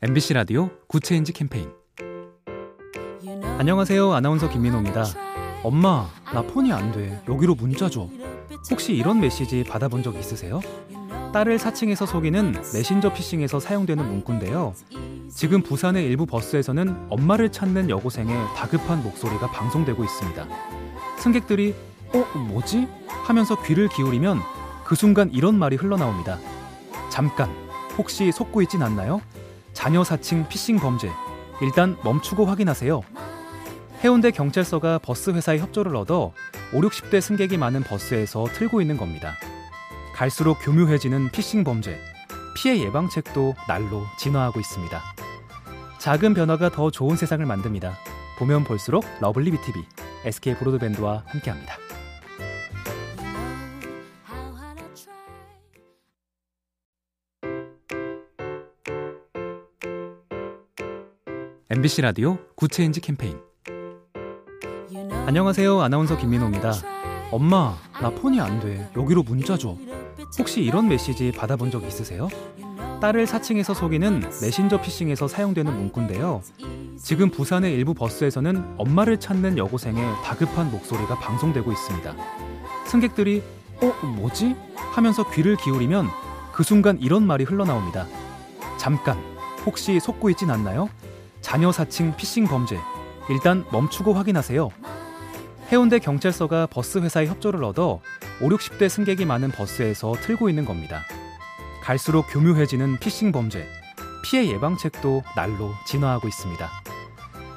MBC 라디오 Good Change 캠페인 안녕하세요. 아나운서 김민호입니다. 엄마, 나 폰이 안 돼. 여기로 문자 줘. 혹시 이런 메시지 받아본 적 있으세요? 딸을 사칭해서 속이는 메신저 피싱에서 사용되는 문구인데요. 지금 부산의 일부 버스에서는 엄마를 찾는 여고생의 다급한 목소리가 방송되고 있습니다. 승객들이 어, 뭐지? 하면서 귀를 기울이면 그 순간 이런 말이 흘러나옵니다. 잠깐, 혹시 속고 있진 않나요? 자녀 사칭 피싱 범죄. 일단 멈추고 확인하세요. 해운대 경찰서가 버스 회사의 협조를 얻어 5, 60대 승객이 많은 버스에서 틀고 있는 겁니다. 갈수록 교묘해지는 피싱 범죄. 피해 예방책도 날로 진화하고 있습니다. 작은 변화가 더 좋은 세상을 만듭니다. 보면 볼수록 lovely B tv SK 브로드밴드와 함께합니다. MBC 라디오 Good Change 캠페인 안녕하세요. 아나운서 김민호입니다. 엄마, 나 폰이 안 돼. 여기로 문자 줘. 혹시 이런 메시지 받아본 적 있으세요? 딸을 사칭해서 속이는 메신저 피싱에서 사용되는 문구인데요. 지금 부산의 일부 버스에서는 엄마를 찾는 여고생의 다급한 목소리가 방송되고 있습니다. 승객들이 어, 뭐지? 하면서 귀를 기울이면 그 순간 이런 말이 흘러나옵니다. 잠깐, 혹시 속고 있진 않나요? 자녀 사칭 피싱 범죄. 일단 멈추고 확인하세요. 해운대 경찰서가 버스 회사의 협조를 얻어 5, 60대 승객이 많은 버스에서 틀고 있는 겁니다. 갈수록 교묘해지는 피싱 범죄. 피해 예방책도 날로 진화하고 있습니다.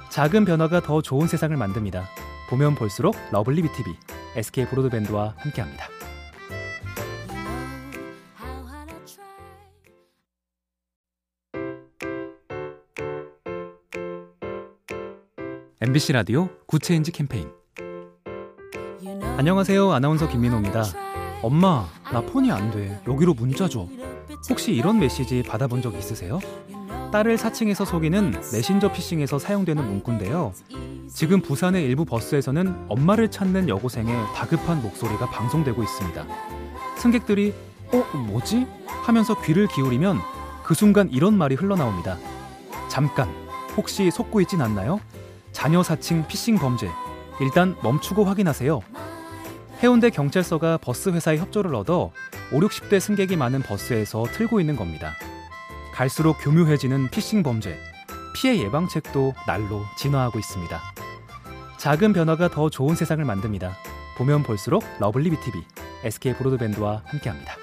작은 변화가 더 좋은 세상을 만듭니다. 보면 볼수록 lovely B tv SK 브로드밴드와 함께합니다. MBC 라디오 Good Change 캠페인 안녕하세요. 아나운서 김민호입니다. 엄마, 나 폰이 안 돼. 여기로 문자 줘. 혹시 이런 메시지 받아본 적 있으세요? 딸을 사칭해서 속이는 메신저 피싱에서 사용되는 문구인데요. 지금 부산의 일부 버스에서는 엄마를 찾는 여고생의 다급한 목소리가 방송되고 있습니다. 승객들이 어, 뭐지? 하면서 귀를 기울이면 그 순간 이런 말이 흘러나옵니다. 잠깐, 혹시 속고 있진 않나요? 자녀 사칭 피싱 범죄. 일단 멈추고 확인하세요. 해운대 경찰서가 버스 회사의 협조를 얻어 5, 60대 승객이 많은 버스에서 틀고 있는 겁니다. 갈수록 교묘해지는 피싱 범죄. 피해 예방책도 날로 진화하고 있습니다. 작은 변화가 더 좋은 세상을 만듭니다. 보면 볼수록 lovely B tv SK 브로드밴드와 함께합니다.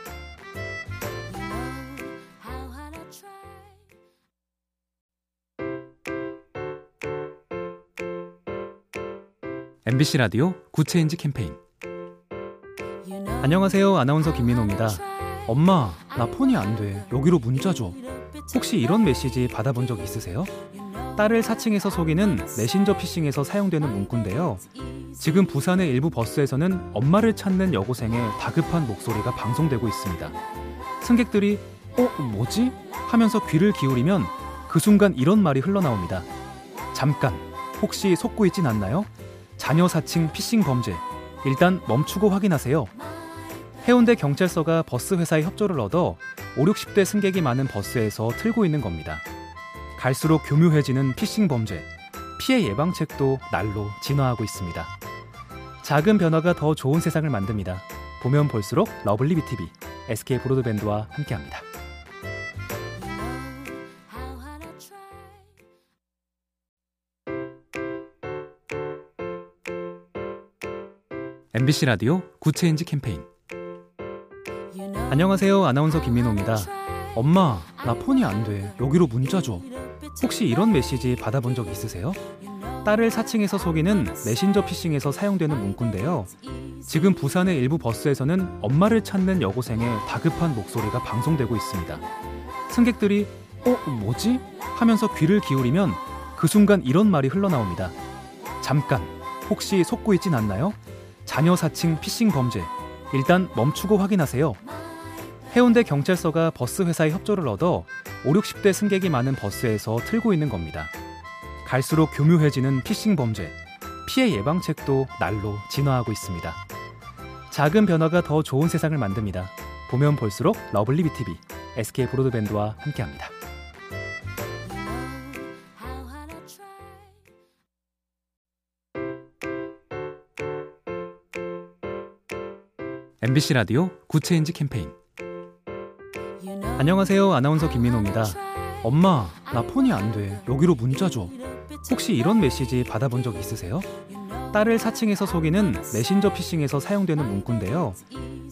MBC 라디오 Good Change 캠페인 안녕하세요. 아나운서 김민호입니다. 엄마, 나 폰이 안 돼. 여기로 문자 줘. 혹시 이런 메시지 받아본 적 있으세요? 딸을 사칭해서 속이는 메신저 피싱에서 사용되는 문구인데요. 지금 부산의 일부 버스에서는 엄마를 찾는 여고생의 다급한 목소리가 방송되고 있습니다. 승객들이 어, 뭐지? 하면서 귀를 기울이면 그 순간 이런 말이 흘러나옵니다. 잠깐, 혹시 속고 있진 않나요? 자녀 사칭 피싱 범죄. 일단 멈추고 확인하세요. 해운대 경찰서가 버스 회사의 협조를 얻어 5, 60대 승객이 많은 버스에서 틀고 있는 겁니다. 갈수록 교묘해지는 피싱 범죄. 피해 예방책도 날로 진화하고 있습니다. 작은 변화가 더 좋은 세상을 만듭니다. 보면 볼수록 lovely B tv SK 브로드밴드와 함께합니다. MBC 라디오 Good Change 캠페인 안녕하세요. 아나운서 김민호입니다. 엄마, 나 폰이 안 돼. 여기로 문자 줘. 혹시 이런 메시지 받아본 적 있으세요? 딸을 사칭해서 속이는 메신저 피싱에서 사용되는 문구인데요. 지금 부산의 일부 버스에서는 엄마를 찾는 여고생의 다급한 목소리가 방송되고 있습니다. 승객들이 어, 뭐지? 하면서 귀를 기울이면 그 순간 이런 말이 흘러나옵니다. 잠깐, 혹시 속고 있진 않나요? 자녀 사칭 피싱 범죄. 일단 멈추고 확인하세요. 해운대 경찰서가 버스 회사의 협조를 얻어 5, 60대 승객이 많은 버스에서 틀고 있는 겁니다. 갈수록 교묘해지는 피싱 범죄. 피해 예방책도 날로 진화하고 있습니다. 작은 변화가 더 좋은 세상을 만듭니다. 보면 볼수록 lovely B tv SK 브로드밴드와 함께합니다. MBC 라디오 Good Change 캠페인 안녕하세요. 아나운서 김민호입니다. 엄마, 나 폰이 안 돼. 여기로 문자 줘. 혹시 이런 메시지 받아본 적 있으세요? 딸을 사칭해서 속이는 메신저 피싱에서 사용되는 문구인데요.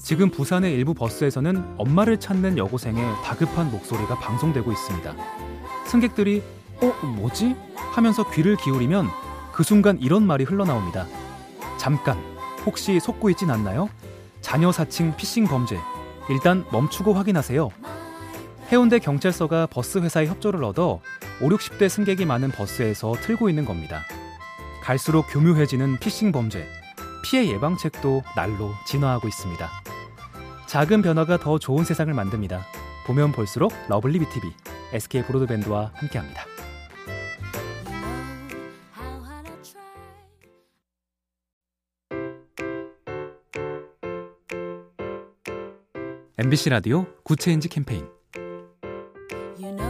지금 부산의 일부 버스에서는 엄마를 찾는 여고생의 다급한 목소리가 방송되고 있습니다. 승객들이 어, 뭐지? 하면서 귀를 기울이면 그 순간 이런 말이 흘러나옵니다. 잠깐, 혹시 속고 있진 않나요? 자녀 사칭 피싱 범죄. 일단 멈추고 확인하세요. 해운대 경찰서가 버스 회사의 협조를 얻어 5, 60대 승객이 많은 버스에서 틀고 있는 겁니다. 갈수록 교묘해지는 피싱 범죄. 피해 예방책도 날로 진화하고 있습니다. 작은 변화가 더 좋은 세상을 만듭니다. 보면 볼수록 lovely B tv SK 브로드밴드와 함께합니다. MBC 라디오 Good Change 캠페인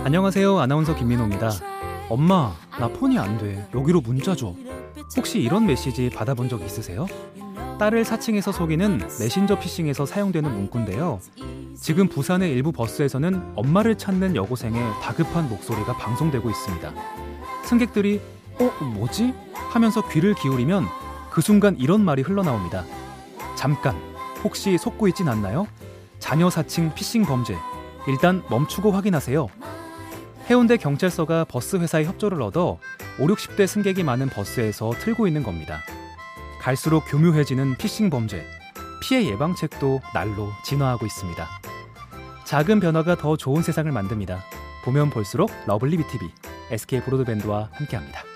안녕하세요. 아나운서 김민호입니다. 엄마, 나 폰이 안 돼. 여기로 문자 줘. 혹시 이런 메시지 받아본 적 있으세요? 딸을 사칭해서 속이는 메신저 피싱에서 사용되는 문구인데요. 지금 부산의 일부 버스에서는 엄마를 찾는 여고생의 다급한 목소리가 방송되고 있습니다. 승객들이 어, 뭐지? 하면서 귀를 기울이면 그 순간 이런 말이 흘러나옵니다. 잠깐, 혹시 속고 있진 않나요? 자녀 사칭 피싱 범죄. 일단 멈추고 확인하세요. 해운대 경찰서가 버스 회사의 협조를 얻어 5, 60대 승객이 많은 버스에서 틀고 있는 겁니다. 갈수록 교묘해지는 피싱 범죄. 피해 예방책도 날로 진화하고 있습니다. 작은 변화가 더 좋은 세상을 만듭니다. 보면 볼수록 lovely B tv SK 브로드밴드와 함께합니다.